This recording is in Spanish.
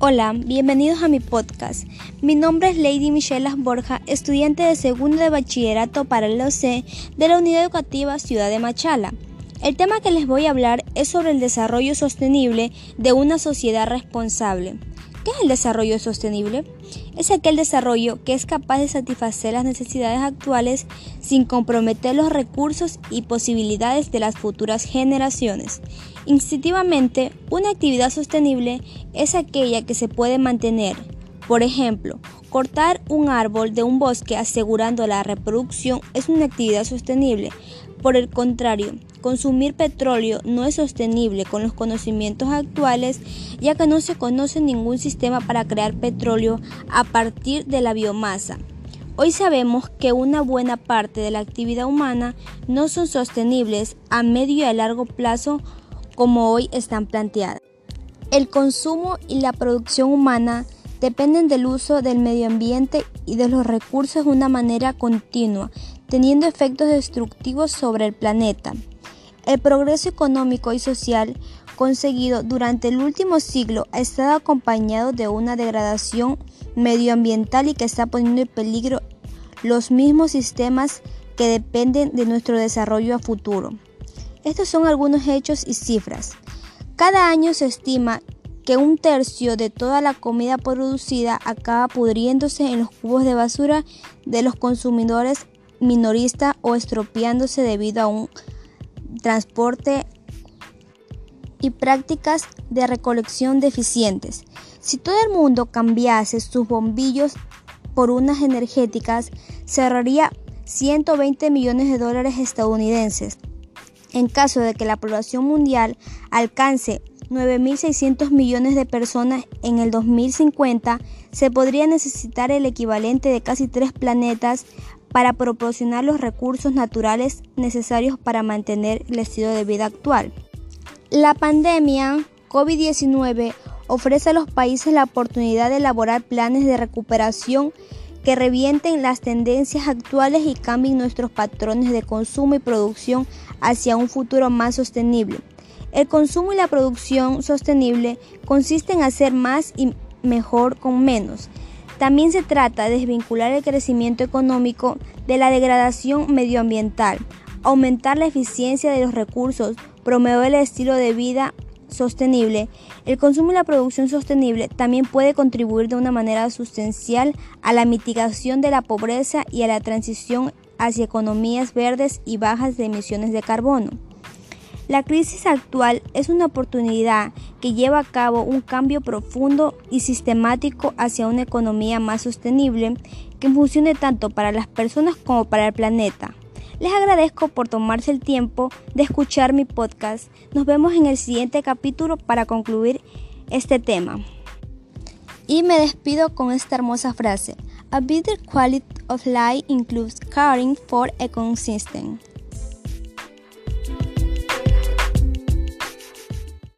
Hola, bienvenidos a mi podcast. Mi nombre es Lady Michelle Borja, estudiante de segundo de bachillerato para el OC de la Unidad Educativa Ciudad de Machala. El tema que les voy a hablar es sobre el desarrollo sostenible de una sociedad responsable. ¿Qué es el desarrollo sostenible? Es aquel desarrollo que es capaz de satisfacer las necesidades actuales sin comprometer los recursos y posibilidades de las futuras generaciones. Instintivamente, una actividad sostenible es aquella que se puede mantener. Por ejemplo, cortar un árbol de un bosque asegurando la reproducción es una actividad sostenible. Por el contrario, consumir petróleo no es sostenible con los conocimientos actuales, ya que no se conoce ningún sistema para crear petróleo a partir de la biomasa. Hoy sabemos que una buena parte de la actividad humana no son sostenibles a medio y a largo plazo como hoy están planteadas. El consumo y la producción humana dependen del uso del medio ambiente y de los recursos de una manera continua, teniendo efectos destructivos sobre el planeta. El progreso económico y social conseguido durante el último siglo ha estado acompañado de una degradación medioambiental y que está poniendo en peligro los mismos sistemas que dependen de nuestro desarrollo a futuro. Estos son algunos hechos y cifras. Cada año se estima que un tercio de toda la comida producida acaba pudriéndose en los cubos de basura de los consumidores minoristas o estropeándose debido a un transporte y prácticas de recolección deficientes. Si todo el mundo cambiase sus bombillos por unas energéticas, cerraría 120 millones de dólares estadounidenses. En caso de que la población mundial alcance 9.600 millones de personas en el 2050, se podría necesitar el equivalente de casi tres planetas para proporcionar los recursos naturales necesarios para mantener el estilo de vida actual. La pandemia COVID-19 ofrece a los países la oportunidad de elaborar planes de recuperación que revienten las tendencias actuales y cambien nuestros patrones de consumo y producción hacia un futuro más sostenible. El consumo y la producción sostenible consisten en hacer más y mejor con menos. También se trata de desvincular el crecimiento económico de la degradación medioambiental, aumentar la eficiencia de los recursos, promover el estilo de vida sostenible. El consumo y la producción sostenible también puede contribuir de una manera sustancial a la mitigación de la pobreza y a la transición hacia economías verdes y bajas de emisiones de carbono. La crisis actual es una oportunidad que lleva a cabo un cambio profundo y sistemático hacia una economía más sostenible que funcione tanto para las personas como para el planeta. Les agradezco por tomarse el tiempo de escuchar mi podcast. Nos vemos en el siguiente capítulo para concluir este tema. Y me despido con esta hermosa frase. A better quality of life includes caring for ecosystem.